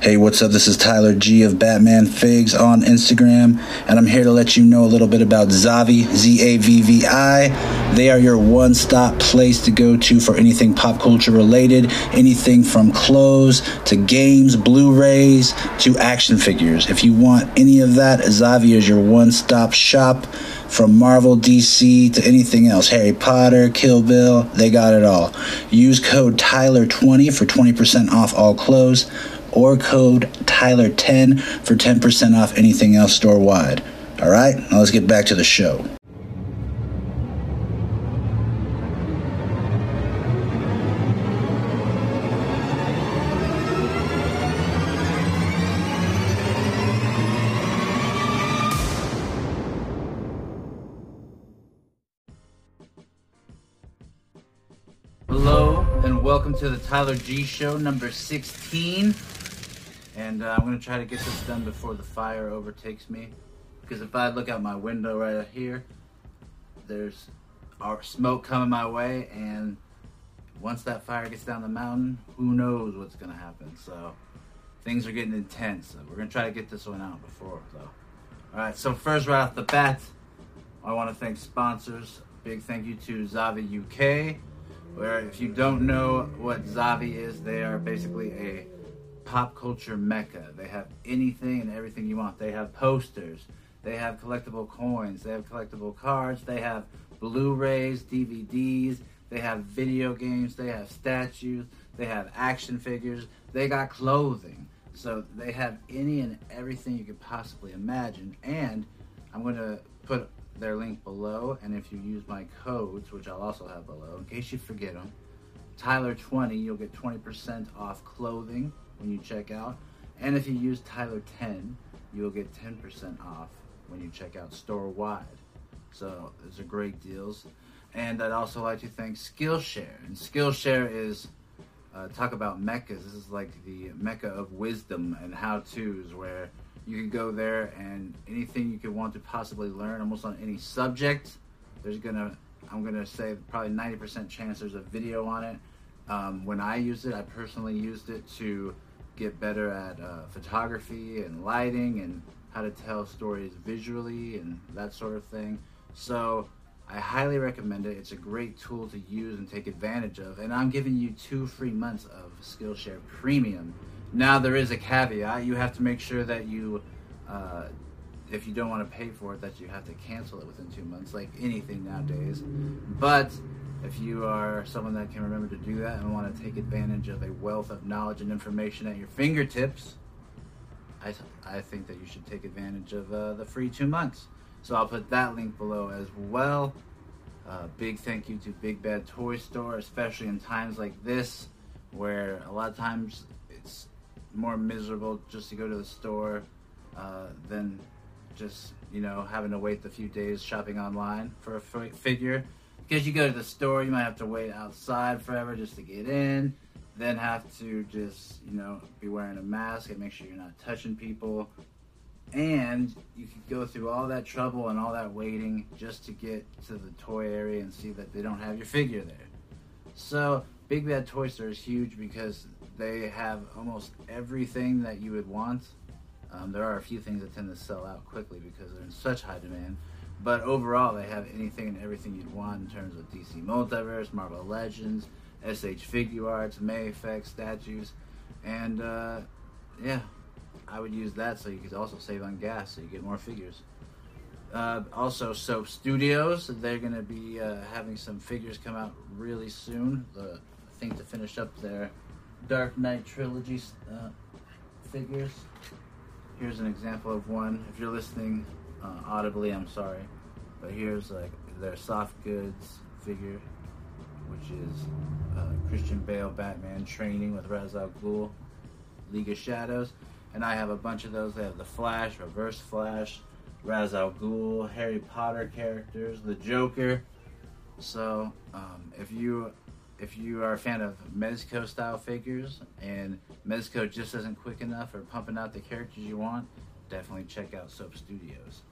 Hey, what's up? This is Tyler G of Batman Figs on Instagram, and I'm here to let you know a little bit about Zavvi, Z A V V I. They are your one stop place to go to for anything pop culture related, anything from clothes to games, Blu rays to action figures. If you want any of that, Zavvi is your one stop shop from Marvel, DC to anything else. Harry Potter, Kill Bill, they got it all. Use code Tyler20 for 20% off all clothes or code Tyler10 for 10% off anything else store wide. All right, now let's get back to the show. Hello, and welcome to the Tyler G Show number 16. And uh, I'm to try to get this done before the fire overtakes me. Because if I look out my window right here, there's our smoke coming my way. And once that fire gets down the mountain, who knows what's to happen. So things are getting intense. So we're to try to get this one out before, though. All right, so first, right off the bat, I want to thank sponsors. Big thank you to Zavvi UK where if you don't know what Zavvi is, they are basically a pop culture mecca. They have anything and everything you want. They have posters, they have collectible coins, they have collectible cards, they have Blu-rays, DVDs, they have video games, they have statues, they have action figures, they got clothing. So they have any and everything you could possibly imagine. And I'm going to put their link below. And if you use my codes, which I'll also have below, in case you forget them, Tyler20, you'll get 20% off clothing when you check out. And if you use Tyler10, you'll get 10% off when you check out store wide. So those are great deals. And I'd also like to thank Skillshare. And Skillshare is uh, talk about meccas. This is like the mecca of wisdom and how to's, where you can go there and anything you could want to possibly learn, almost on any subject. There's gonna, I'm gonna say probably 90% chance there's a video on it. Um, when I used it, I personally used it to get better at uh, photography and lighting and how to tell stories visually and that sort of thing. So I highly recommend it. It's a great tool to use and take advantage of. And I'm giving you two free months of Skillshare Premium. Now there is a caveat. You have to make sure that you, uh, if you don't want to pay for it, that you have to cancel it within two months, like anything nowadays. But if you are someone that can remember to do that and want to take advantage of a wealth of knowledge and information at your fingertips, I, I think that you should take advantage of uh, the free two months. So I'll put that link below as well. Uh, big thank you to Big Bad Toy Store, especially in times like this, where a lot of times it's more miserable just to go to the store uh, than just you know having to wait the few days shopping online for a figure. Because you go to the store, you might have to wait outside forever just to get in, then have to just you know be wearing a mask and make sure you're not touching people and you could go through all that trouble and all that waiting just to get to the toy area and see that they don't have your figure there. So, Big Bad Toy Store is huge because they have almost everything that you would want. Um, there are a few things that tend to sell out quickly because they're in such high demand. But overall, they have anything and everything you'd want in terms of DC Multiverse, Marvel Legends, SH Figure Figuarts, Mafex statues, and uh, yeah, I would use that so you could also save on gas so you get more figures. Uh, also, Soap Studios, they're going to be uh, having some figures come out really soon. The, I think to finish up their Dark Knight trilogy uh, figures. Here's an example of one. If you're listening uh, audibly, I'm sorry. But here's like their soft goods figure, which is uh, Christian Bale Batman training with Ra's al Ghul, League of Shadows and I have a bunch of those. They have the Flash, Reverse Flash, Ra's al Ghul, Harry Potter characters, the Joker. So um, if you if you are a fan of Mezco style figures and Mezco just isn't quick enough or pumping out the characters you want, definitely check out Soap Studios.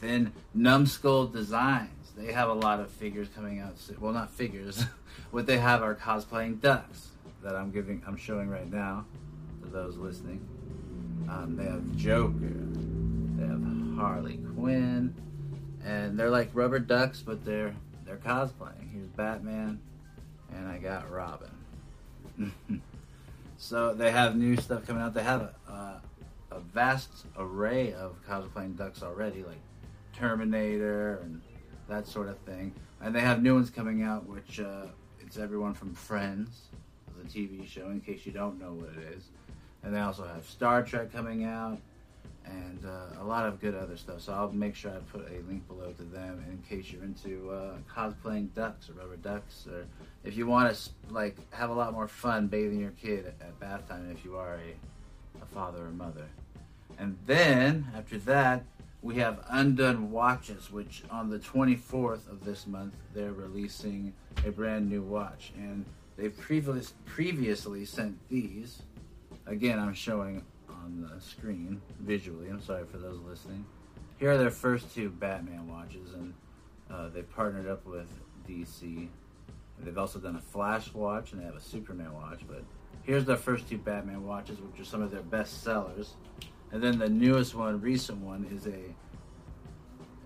Then Numbskull Designs. They have a lot of figures coming out. Well, not figures. what they have are cosplaying ducks that I'm giving. I'm showing right now to those listening. Um, they have Joker, they have Harley Quinn, and they're like rubber ducks, but they're they're cosplaying. Here's Batman, and I got Robin. so they have new stuff coming out. They have a, uh, a vast array of cosplaying ducks already, like Terminator and that sort of thing. And they have new ones coming out, which uh, it's everyone from Friends, the TV show, in case you don't know what it is. And they also have Star Trek coming out and uh, a lot of good other stuff. So I'll make sure I put a link below to them in case you're into uh, cosplaying ducks or rubber ducks, or if you want to like have a lot more fun bathing your kid at, at bath time if you are a, a father or mother. And then after that, we have Undone Watches, which on the 24th of this month they're releasing a brand new watch, and they've previous, previously sent these. Again, I'm showing on the screen visually. I'm sorry for those listening. Here are their first two Batman watches, and uh, they partnered up with DC. They've also done a Flash watch and they have a Superman watch. But here's their first two Batman watches, which are some of their best sellers. And then the newest one, recent one, is a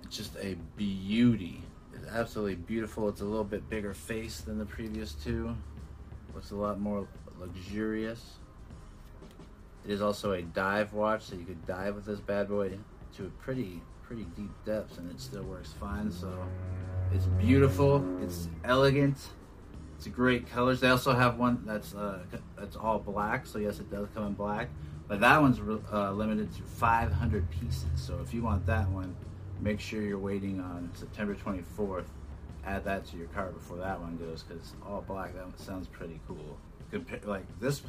just a beauty. It's absolutely beautiful. It's a little bit bigger face than the previous two. Looks a lot more luxurious. It is also a dive watch, so you could dive with this bad boy to a pretty pretty deep depths, and it still works fine. So it's beautiful, it's elegant, it's great colors. They also have one that's uh, that's all black, so yes, it does come in black. But that one's uh, limited to 500 pieces. So if you want that one, make sure you're waiting on September 24th. Add that to your cart before that one goes, because all black that sounds pretty cool. Compa- like this,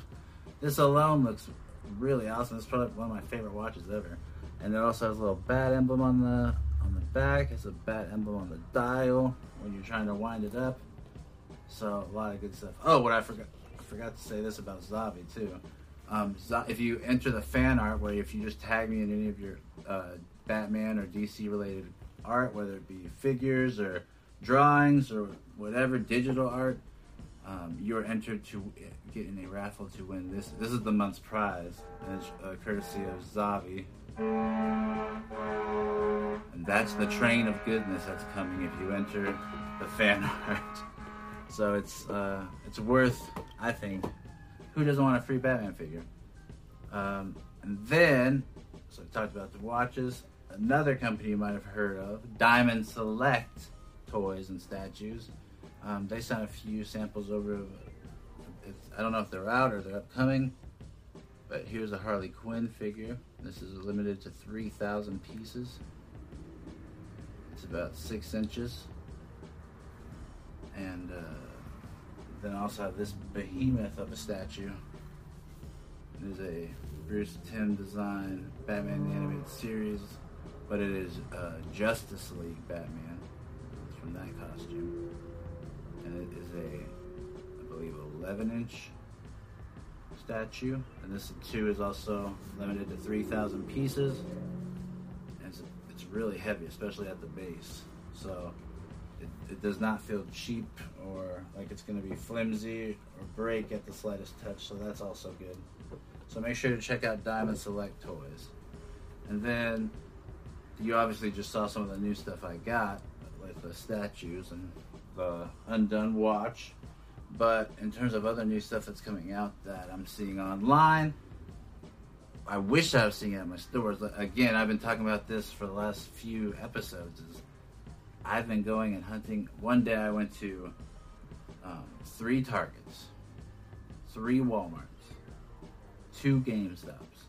this alone looks really awesome. It's probably one of my favorite watches ever. And it also has a little bat emblem on the on the back. It's a bat emblem on the dial when you're trying to wind it up. So a lot of good stuff. Oh, what I forgot I forgot to say this about Zavvi too. Um, if you enter the fan art, where if you just tag me in any of your uh, Batman or DC related art, whether it be figures or drawings or whatever digital art, um, you're entered to get in a raffle to win this. This is the month's prize, and it's uh, courtesy of Zavvi. And that's the train of goodness that's coming if you enter the fan art. So it's uh, it's worth, I think. Who doesn't want a free Batman figure? Um, and then, so I talked about the watches. Another company you might have heard of, Diamond Select Toys and Statues. Um, they sent a few samples over. I don't know if they're out or they're upcoming, but here's a Harley Quinn figure. This is limited to 3,000 pieces. It's about six inches. And uh, then I also have this behemoth of a statue. It is a Bruce Timm design Batman the Animated Series, but it is uh, Justice League Batman. It's from that costume and it is a, I believe, 11 inch statue. And this too is also limited to 3,000 pieces. And it's, it's really heavy, especially at the base. So it, it does not feel cheap or like it's going to be flimsy or break at the slightest touch. So that's also good. So make sure to check out Diamond Select Toys. And then you obviously just saw some of the new stuff I got with the statues and the Undone Watch. But in terms of other new stuff that's coming out that I'm seeing online, I wish I was seeing it at my stores. Again, I've been talking about this for the last few episodes. Is I've been going and hunting. One day I went to um, three Targets, three WalMarts, two GameStops,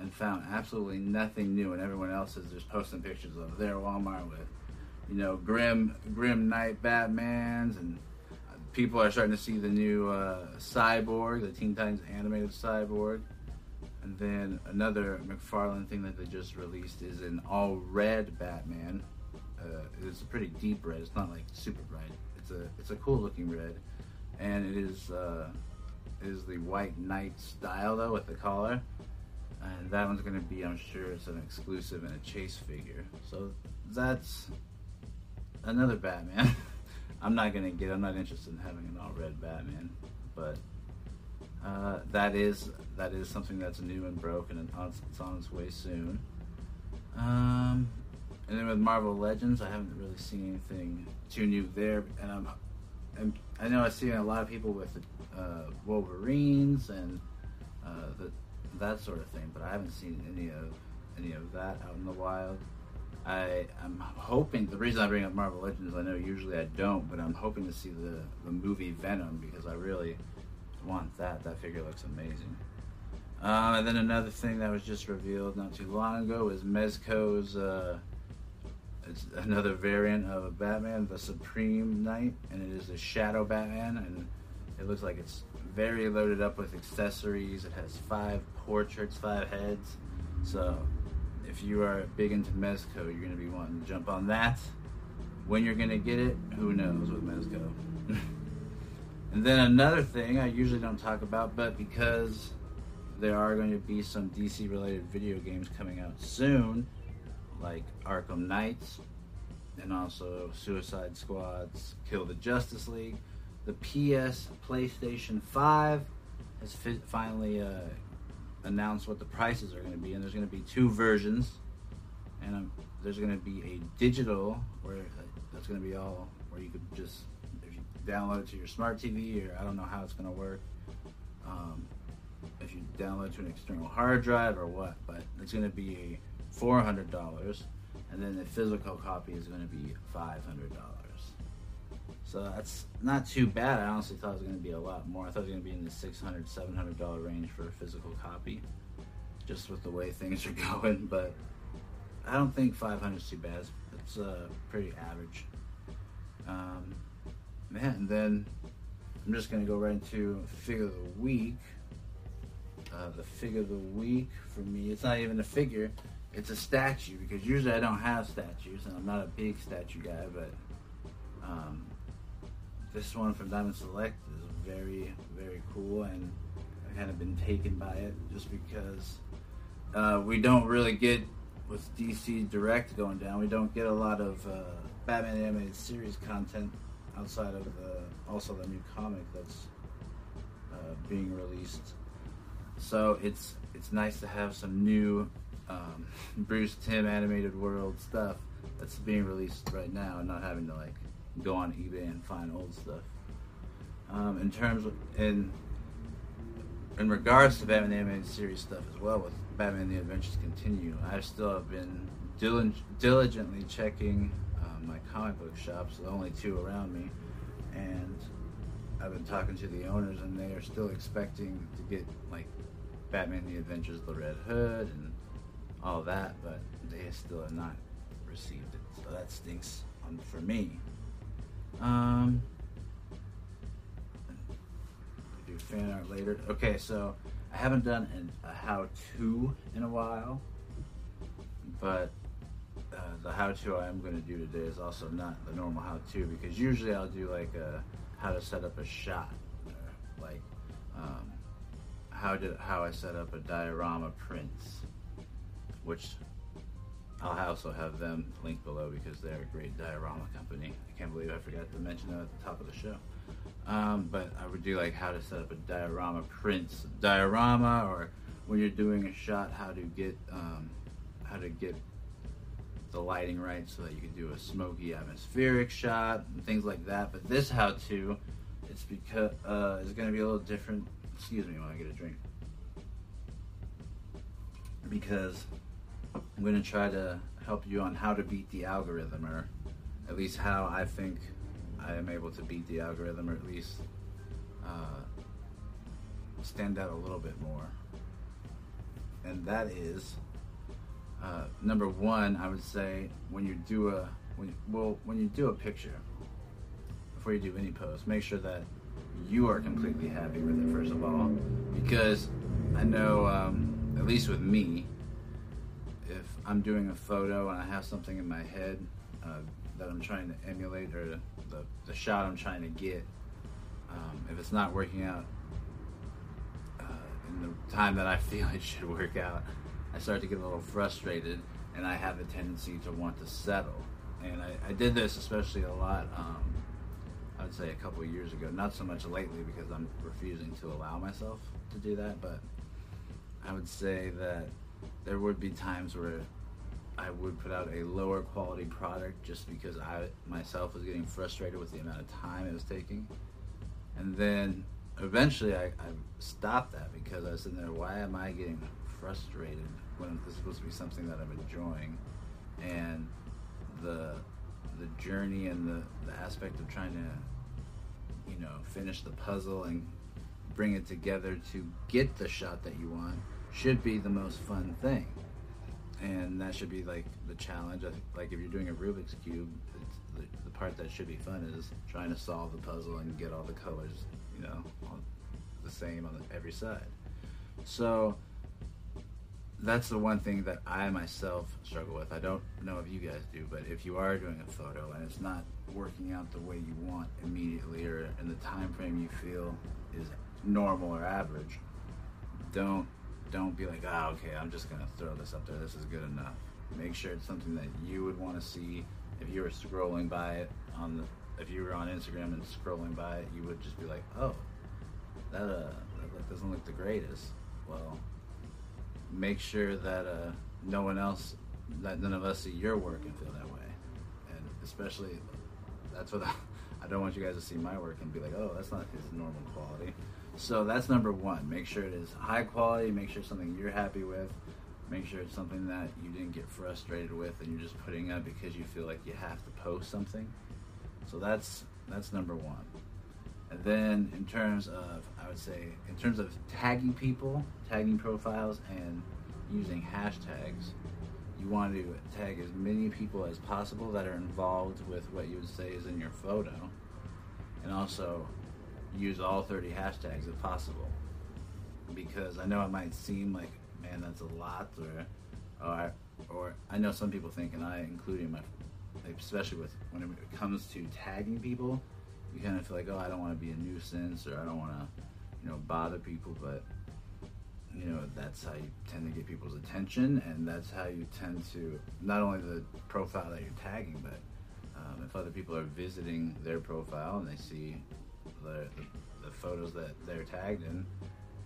and found absolutely nothing new. And everyone else is just posting pictures of their Walmart with you know, grim, grim Knight Batmans, and people are starting to see the new uh, Cyborg, the Teen Titans animated Cyborg. And then another McFarlane thing that they just released is an all red Batman. It's a pretty deep red. It's not like super bright. It's a it's a cool looking red, and it is uh, the White Knight style though with the collar. And that one's going to be, I'm sure, it's an exclusive and a chase figure. So that's another Batman. I'm not gonna get. I'm not interested in having an all red Batman, but uh, that is that is something that's new and broken, and it's on its way soon. Um, and then with Marvel Legends, I haven't really seen anything too new there, and I'm, and I know I see a lot of people with uh, Wolverines and uh, the, that sort of thing, but I haven't seen any of any of that out in the wild. I am hoping the reason I bring up Marvel Legends, I know usually I don't, but I'm hoping to see the the movie Venom because I really want that. That figure looks amazing. Uh, and then another thing that was just revealed not too long ago is Mezco's. It's another variant of Batman, the Supreme Knight, and it is a Shadow Batman, and it looks like it's very loaded up with accessories. It has five portraits, five heads. So, if you are big into Mezco, you're to be wanting to jump on that. When you're to get it, who knows with Mezco. and then another thing I usually don't talk about, but because there are going to be some DC related video games coming out soon, like Arkham Knights, and also Suicide Squad's Kill the Justice League. The PS PlayStation 5 has fi- finally uh, announced what the prices are going to be, and there's going to be two versions. And um, there's going to be a digital where uh, that's going to be all where you could just if you download it to your smart TV, or I don't know how it's going to work. Um, if you download to an external hard drive or what, but it's going to be four hundred dollars, and then the physical copy is going to be five hundred dollars. So that's not too bad. I honestly thought it was going to be a lot more. I thought it was going to be in the 600 700 dollar range for a physical copy, just with the way things are going. But I don't think 500 is too bad. It's, uh, pretty average. Um, yeah, and then I'm just going to go right into figure of the week. Uh, the figure of the week for me, it's not even a figure, it's a statue because usually I don't have statues and I'm not a big statue guy, but um, this one from Diamond Select is very, very cool and I've kind of been taken by it just because uh, we don't really get with DC Direct going down, we don't get a lot of uh, Batman animated series content outside of the, also the new comic that's uh, being released. So it's it's nice to have some new um, Bruce Timm animated world stuff that's being released right now, and not having to like go on eBay and find old stuff. Um, in terms of in in regards to Batman the animated series stuff as well, with Batman the Adventures Continue, I still have been dil- diligently checking um, my comic book shops, the only two around me, and I've been talking to the owners, and they are still expecting to get like Batman: The Adventures of the Red Hood and all that, but they still have not received it, so that stinks for me. Um, do fan art later. Okay, so I haven't done an, a how-to in a while, but uh, the how-to I am going to do today is also not the normal how-to because usually I'll do like a how to set up a shot, like um, how did how I set up a diorama prints, which I'll also have them linked below because they're a great diorama company. I can't believe I forgot to mention them at the top of the show. Um, but I would do like how to set up a diorama prints diorama, or when you're doing a shot, how to get um, how to get the lighting right so that you can do a smoky atmospheric shot and things like that. But this how to, it's because uh, it's going to be a little different. Excuse me while I get a drink. Because I'm going to try to help you on how to beat the algorithm, or at least how I think I am able to beat the algorithm, or at least uh, stand out a little bit more. And that is uh, number one, I would say when you do a when well when you do a picture before you do any post, make sure that you are completely happy with it first of all, because I know um, at least with me, I'm doing a photo and I have something in my head uh, that I'm trying to emulate or the, the shot I'm trying to get, um, if it's not working out uh, in the time that I feel it should work out, I start to get a little frustrated and I have a tendency to want to settle. And I, I did this especially a lot, um, I would say a couple years ago. Not so much lately because I'm refusing to allow myself to do that, but I would say that there would be times where I would put out a lower quality product just because I myself was getting frustrated with the amount of time it was taking. And then eventually I, I stopped that because I was sitting there, why am I getting frustrated when this is supposed to be something that I'm enjoying? And the the journey and the, the aspect of trying to, you know, finish the puzzle and bring it together to get the shot that you want should be the most fun thing and that should be like the challenge. Like if you're doing a Rubik's cube, the, the, part that should be fun is trying to solve the puzzle and get all the colors, you know, the same on every side. So that's the one thing that I myself struggle with. I don't know if you guys do, but if you are doing a photo and it's not working out the way you want immediately or in the time frame you feel is normal or average, don't don't be like, ah, okay, I'm just gonna throw this up there. This is good enough. Make sure it's something that you would want to see. If you were scrolling by it on the, if you were on Instagram and scrolling by it, you would just be like, oh, that uh, that doesn't look the greatest. Well, make sure that uh, no one else, that none of us see your work and feel that way. And especially, that's what I, I don't want you guys to see my work and be like, oh, that's not his normal quality. So that's number one. Make sure it is high quality. Make sure it's something you're happy with. Make sure it's something that you didn't get frustrated with and you're just putting up because you feel like you have to post something. So that's that's number one. And then in terms of, I would say, in terms of tagging people, tagging profiles, and using hashtags, you want to tag as many people as possible that are involved with what you would say is in your photo. And also use all 30 hashtags if possible. Because I know it might seem like, man, that's a lot, or, or, or I know some people think, and I, including my, like, especially with when it comes to tagging people, you kind of feel like, oh, I don't want to be a nuisance, or I don't want to, you know, bother people, but you know that's how you tend to get people's attention and that's how you tend to not only the profile that you're tagging but um, if other people are visiting their profile and they see the, the, the photos that they're tagged in,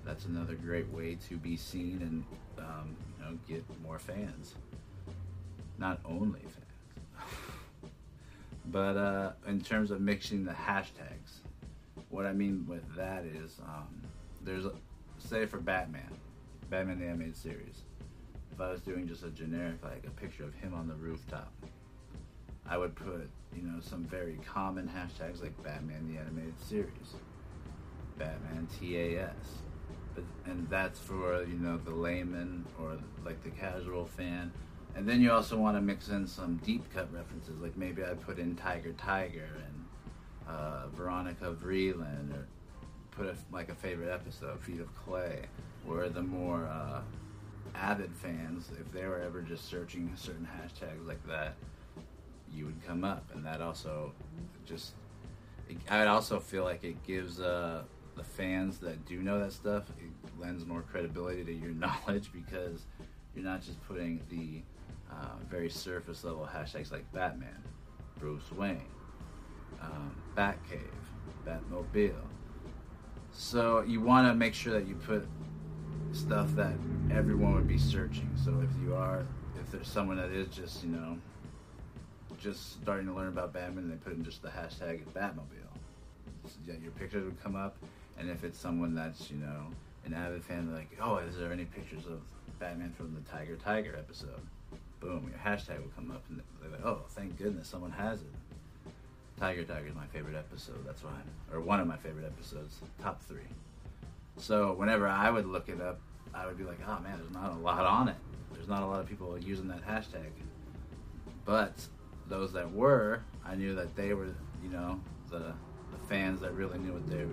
that's another great way to be seen and um, you know get more fans. Not only fans, but uh, in terms of mixing the hashtags, what I mean with that is um, there's a, say for Batman, Batman the animated series. If I was doing just a generic like a picture of him on the rooftop, I would put, you know, some very common hashtags like Batman the Animated Series, Batman TAS. But, and that's for, you know, the layman or like the casual fan. And then you also want to mix in some deep cut references, like maybe I put in Tiger Tiger and uh, Veronica Vreeland, or put a, like a favorite episode, Feet of Clay, where the more uh, avid fans, if they were ever just searching certain hashtags like that, you would come up, and that also just I would also feel like it gives uh, the fans that do know that stuff it lends more credibility to your knowledge because you're not just putting the uh, very surface level hashtags like Batman, Bruce Wayne, um, Batcave, Batmobile. So you want to make sure that you put stuff that everyone would be searching. So if you are, if there's someone that is just you know just starting to learn about Batman, and they put in just the hashtag Batmobile. So, yeah, your pictures would come up, and if it's someone that's you know an avid fan, like, oh, is there any pictures of Batman from the Tiger Tiger episode? Boom, your hashtag will come up, and they're like, oh, thank goodness someone has it. Tiger Tiger is my favorite episode. That's why, or one of my favorite episodes, top three. So whenever I would look it up, I would be like, oh man, there's not a lot on it. There's not a lot of people using that hashtag. But those that were, I knew that they were, you know, the the fans that really knew what they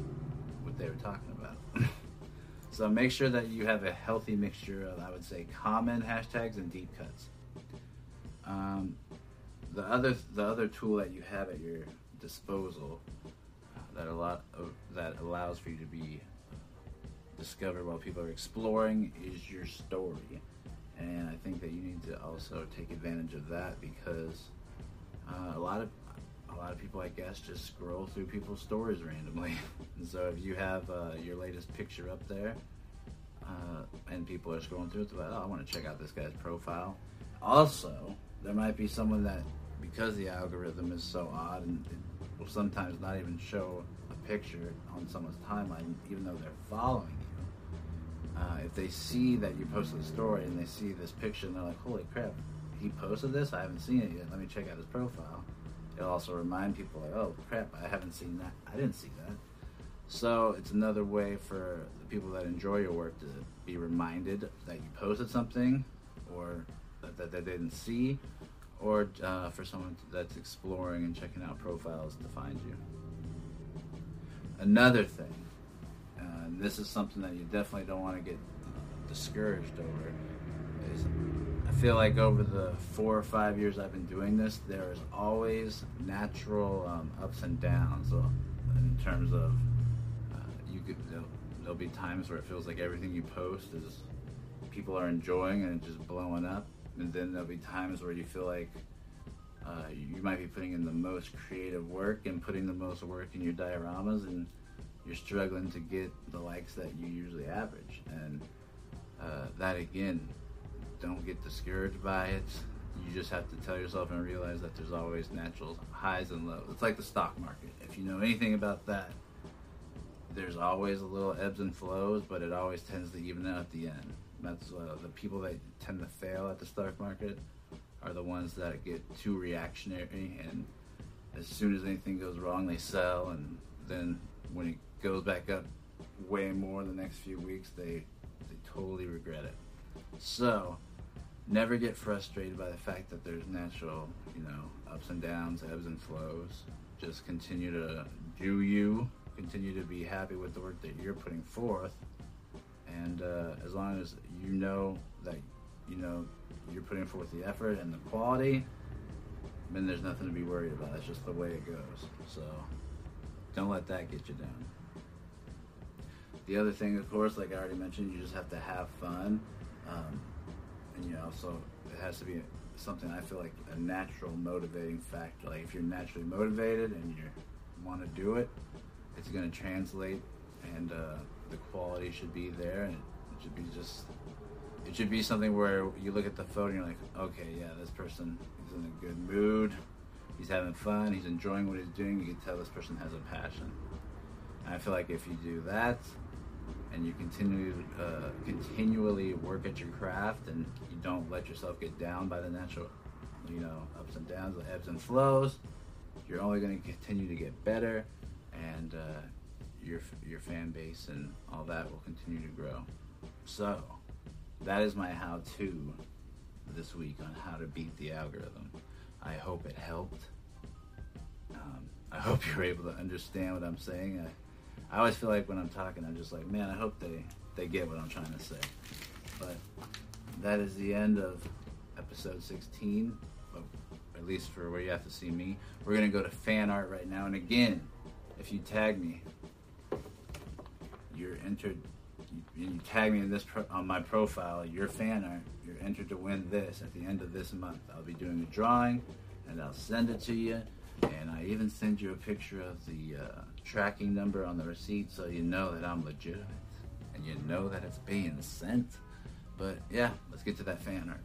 what they were talking about. so make sure that you have a healthy mixture of, I would say, common hashtags and deep cuts. Um, the other the other tool that you have at your disposal uh, that a lot of, that allows for you to be discovered while people are exploring is your story. And I think that you need to also take advantage of that because uh, a lot of a lot of people, I guess, just scroll through people's stories randomly. and so if you have uh, your latest picture up there, uh, and people are scrolling through it, they're like, oh, I want to check out this guy's profile. Also, there might be someone that, because the algorithm is so odd and it will sometimes not even show a picture on someone's timeline, even though they're following you. Uh, if they see that you posted a story and they see this picture and they're like, holy crap, he posted this? I haven't seen it yet. Let me check out his profile. It'll also remind people, like, oh crap, I haven't seen that. I didn't see that. So it's another way for the people that enjoy your work to be reminded that you posted something or that, that they didn't see, or uh, for someone that's exploring and checking out profiles to find you. Another thing, uh, and this is something that you definitely don't want to get discouraged over, is I feel like over the four or five years I've been doing this, there is always natural um, ups and downs so in terms of you could there'll, there'll be times where it feels like everything you post is people are enjoying and just blowing up, and then there'll be times where you feel like uh, you might be putting in the most creative work and putting the most work in your dioramas, and you're struggling to get the likes that you usually average. And uh, that again, don't get discouraged by it. You just have to tell yourself and realize that there's always natural highs and lows. It's like the stock market. If you know anything about that, there's always a little ebbs and flows, but it always tends to even out at the end. That's uh, the people that tend to fail at the stock market are the ones that get too reactionary, and as soon as anything goes wrong, they sell, and then when it goes back up way more in the next few weeks, they they totally regret it. So never get frustrated by the fact that there's natural, you know, ups and downs, ebbs and flows. Just continue to do you continue to be happy with the work that you're putting forth. And uh, as long as you know that you know you're putting forth the effort and the quality, then there's nothing to be worried about. It's just the way it goes. So don't let that get you down. The other thing, of course, like I already mentioned, you just have to have fun. Um, you know, so it has to be something I feel like a natural motivating factor. Like if you're naturally motivated and you want to do it, it's going to translate and uh, the quality should be there and it should be just it should be something where you look at the photo and you're like okay yeah this person is in a good mood. He's having fun. He's enjoying what he's doing. You can tell this person has a passion. And i feel like if you do that and you continue uh, continually work at your craft and you don't let yourself get down by the natural you know ups and downs the ebbs and flows you're only going to continue to get better and uh, your your fan base and all that will continue to grow. So that is my how-to this week on how to beat the algorithm. I hope it helped. Um, I hope you're able to understand what I'm saying. I always feel like when I'm talking, I'm just like, man, I hope they they get what I'm trying to say. But that is the end of episode 16, at least for where you have to see me. We're gonna go to fan art right now, and again if you tag me, you're entered. You, you tag me in this pro, on my profile, your fan art. You're entered to win this at the end of this month. I'll be doing a drawing, and I'll send it to you. And I even send you a picture of the uh, tracking number on the receipt, so you know that I'm legitimate, and you know that it's being sent. But yeah, let's get to that fan art.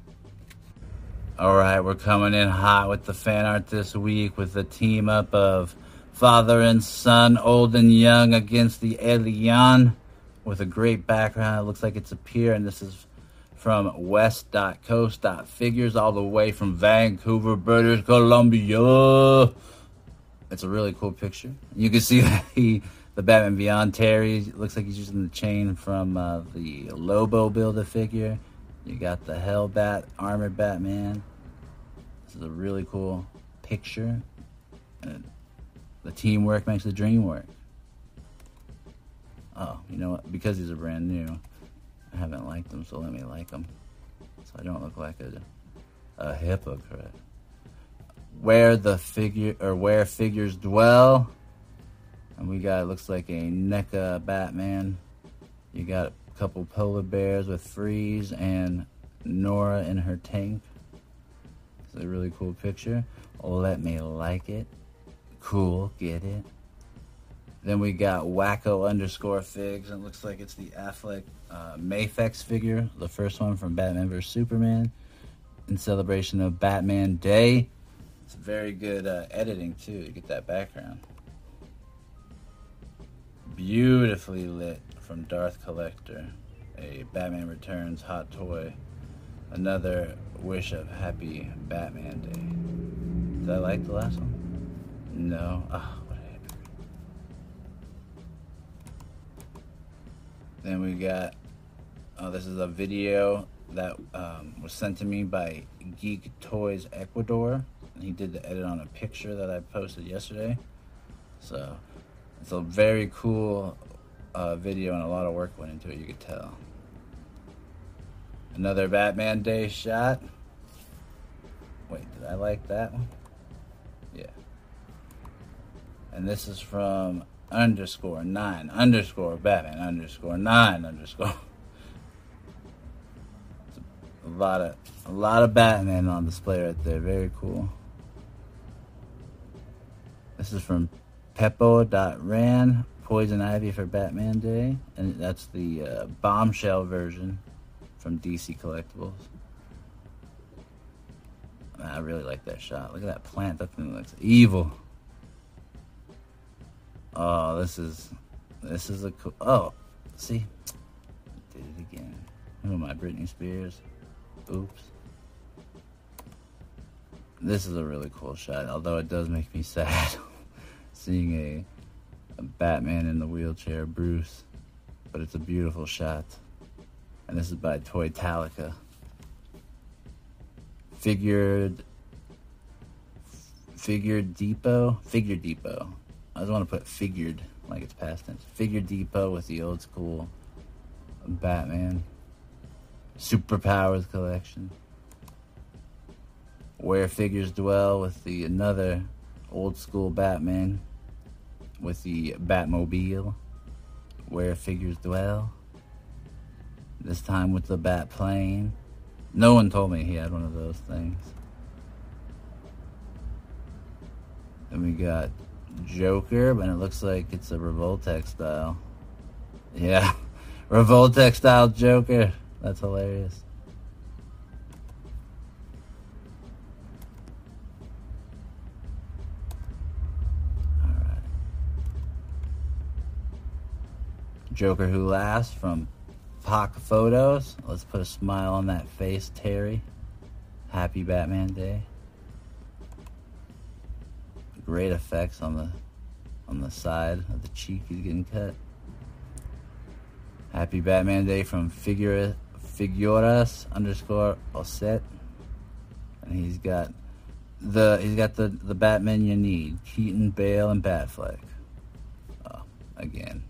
All right, we're coming in hot with the fan art this week with the team up of father and son, old and young, against the Elian with a great background. It looks like it's a pier, and this is from west.coast.figures all the way from Vancouver, British Columbia. It's a really cool picture. You can see that he, the Batman Beyond Terry, looks like he's using the chain from uh, the Lobo Build-A figure. You got the Hellbat armored Batman. This is a really cool picture. And the teamwork makes the dream work. Oh, you know what? Because these are brand new, I haven't liked them, so let me like them. So I don't look like a, a hypocrite. Where the figure, or where figures dwell. And we got, looks like a NECA Batman. You got a couple polar bears with Freeze and Nora in her tank. It's a really cool picture. Let me like it. Cool, get it? Then we got Wacko underscore figs, and it looks like it's the Affleck uh, Mafex figure, the first one from Batman vs Superman, in celebration of Batman Day. It's very good uh, editing too. You get that background. Beautifully lit from Darth Collector, a Batman Returns hot toy. Another wish of happy Batman Day. Did I like the last one? No. Oh, Then we got. Oh, this is a video that um, was sent to me by Geek Toys Ecuador. And he did the edit on a picture that I posted yesterday. So it's a very cool uh, video and a lot of work went into it, you could tell. Another Batman Day shot. Wait, did I like that one? Yeah. And this is from underscore nine underscore Batman underscore nine underscore. a lot of a lot of Batman on display right there. Very cool. This is from Peppo.ran Poison Ivy for Batman Day, and that's the uh, bombshell version from DC Collectibles. I really like that shot. Look at that plant. That thing looks evil. Oh, this is this is a cool. Oh, see, did it again. Who am I? Britney Spears. Oops. This is a really cool shot, although it does make me sad seeing a, a Batman in the wheelchair, Bruce. But it's a beautiful shot. And this is by Toytalica. Figured. Figured Depot? Figure Depot. I just want to put figured, like it's past tense. Figure Depot with the old school Batman. Superpowers collection. Where Figures Dwell with the another old school Batman with the Batmobile. Where Figures Dwell. This time with the Bat plane. No one told me he had one of those things. Then we got Joker, but it looks like it's a Revoltech style. Yeah, Revoltech style Joker. That's hilarious. Alright. Joker Who Laughs from Pock Photos. Let's put a smile on that face, Terry. Happy Batman Day. Great effects on the on the side of the cheek he's getting cut. Happy Batman Day from Figura Figuras underscore Osset. And he's got the he's got the, the Batman you need. Keaton, Bale, and Batfleck. Oh, again.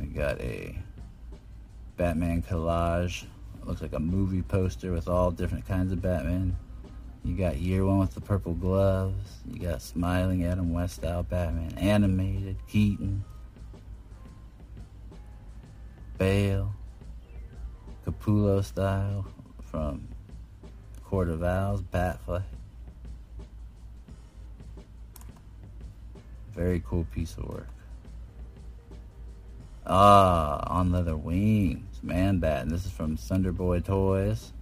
We got a Batman collage. It looks like a movie poster with all different kinds of Batman. You got year one with the purple gloves. You got smiling Adam West style Batman. Animated, Keaton. Bale. Capullo style from Court of Owls, Batfleck. Very cool piece of work. Ah, on leather wings, man bat. And this is from Thunderboy Toys.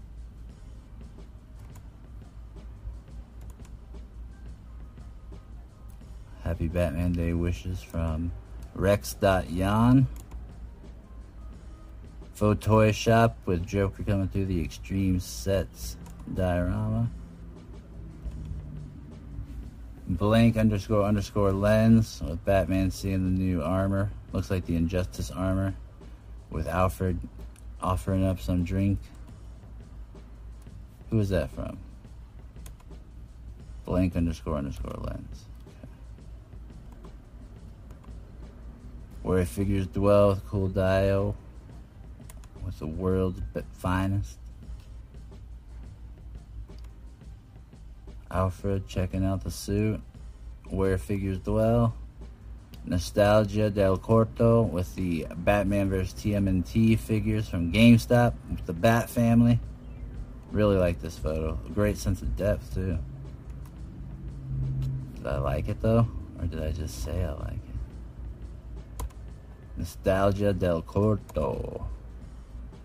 Happy Batman Day wishes from Rex.Yan. Faux toy shop with Joker coming through the extreme sets diorama. Blank underscore underscore lens with Batman seeing the new armor. Looks like the Injustice armor with Alfred offering up some drink. Who is that from? Blank underscore underscore lens. Where figures dwell with cool dio with the world's finest. Alfred checking out the suit. Where figures dwell. Nostalgia del Corto with the Batman vs. TMNT figures from GameStop with the Bat family. Really like this photo. Great sense of depth, too. Did I like it though? Or did I just say I like it? Nostalgia del Corto.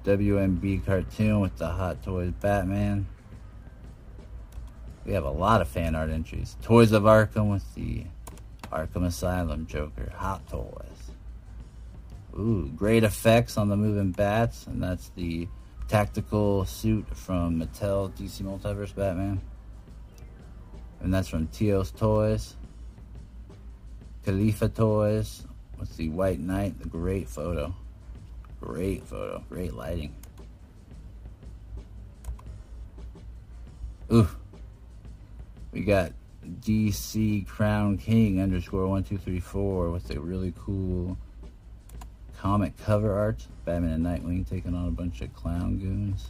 WMB cartoon with the Hot Toys Batman. We have a lot of fan art entries. Toys of Arkham with the Arkham Asylum Joker. Hot Toys. Ooh, great effects on the moving bats, and that's the tactical suit from Mattel DC Multiverse Batman. And that's from Teos Toys. Khalifa Toys with the White Knight. The great photo. Great photo. Great lighting. Ooh. We got DC Crown King underscore one two three four with a really cool comic cover art. Batman and Nightwing taking on a bunch of clown goons.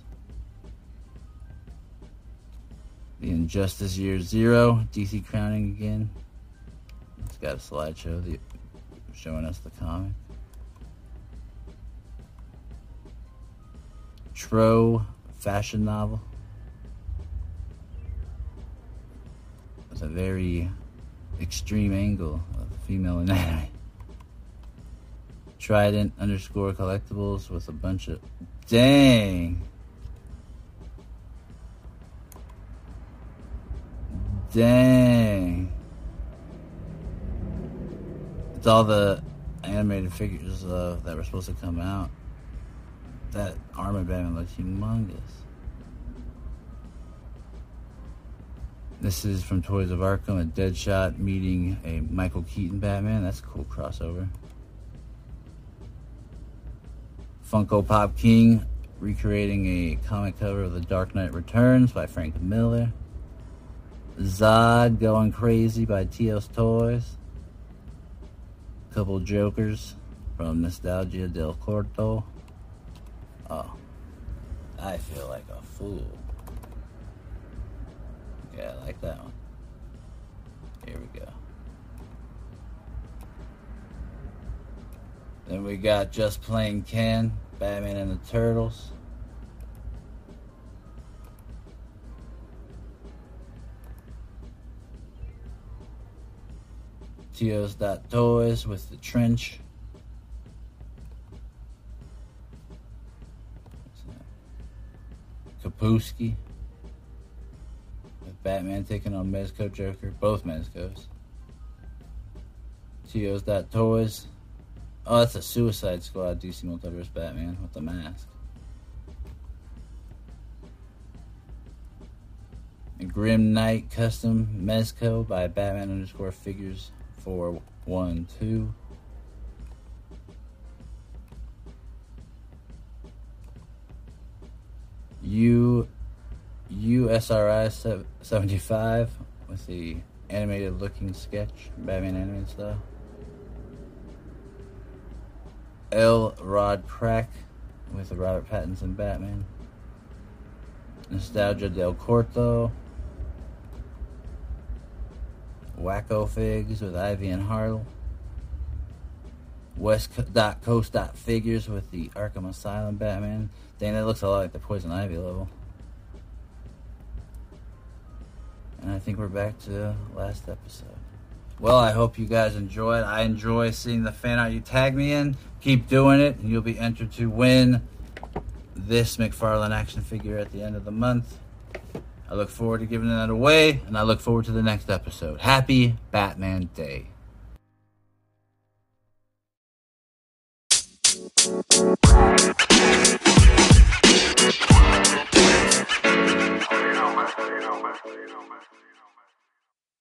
The Injustice Year Zero, DC crowning again. It's got a slideshow the, showing us the comic. Tro fashion novel. It's a very extreme angle of female anatomy. Trident underscore collectibles with a bunch of. Dang! Dang! All the animated figures uh, that were supposed to come out. That armor Batman looks humongous. This is from Toys of Arkham, a Deadshot meeting a Michael Keaton Batman. That's a cool crossover. Funko Pop King recreating a comic cover of The Dark Knight Returns by Frank Miller. Zod Going Crazy by Teos Toys. Couple Jokers from Nostalgia del Corto. Oh, I feel like a fool. Yeah, I like that one. Here we go. Then we got Just Plain Ken, Batman and the Turtles. Toys with the trench. Kapusky. With Batman taking on Mezco Joker. Both Mezcos. Toys. Oh, that's a Suicide Squad DC Multiverse Batman with the mask. A Grim Knight Custom Mezco by Batman underscore figures 412. U USRI 75 with the animated looking sketch, Batman animated style. L. Rod Crack with the Robert Pattinson Batman. Nostalgia del Corto. Wacko Figs with Ivy and Harl. West Coast Figures with the Arkham Asylum Batman. Dang, that looks a lot like the Poison Ivy level. And I think we're back to last episode. Well, I hope you guys enjoyed. I enjoy seeing the fan art you tag me in. Keep doing it, and you'll be entered to win this McFarlane action figure at the end of the month. I look forward to giving that away, and I look forward to the next episode. Happy Batman Day. You know, man. You know, man.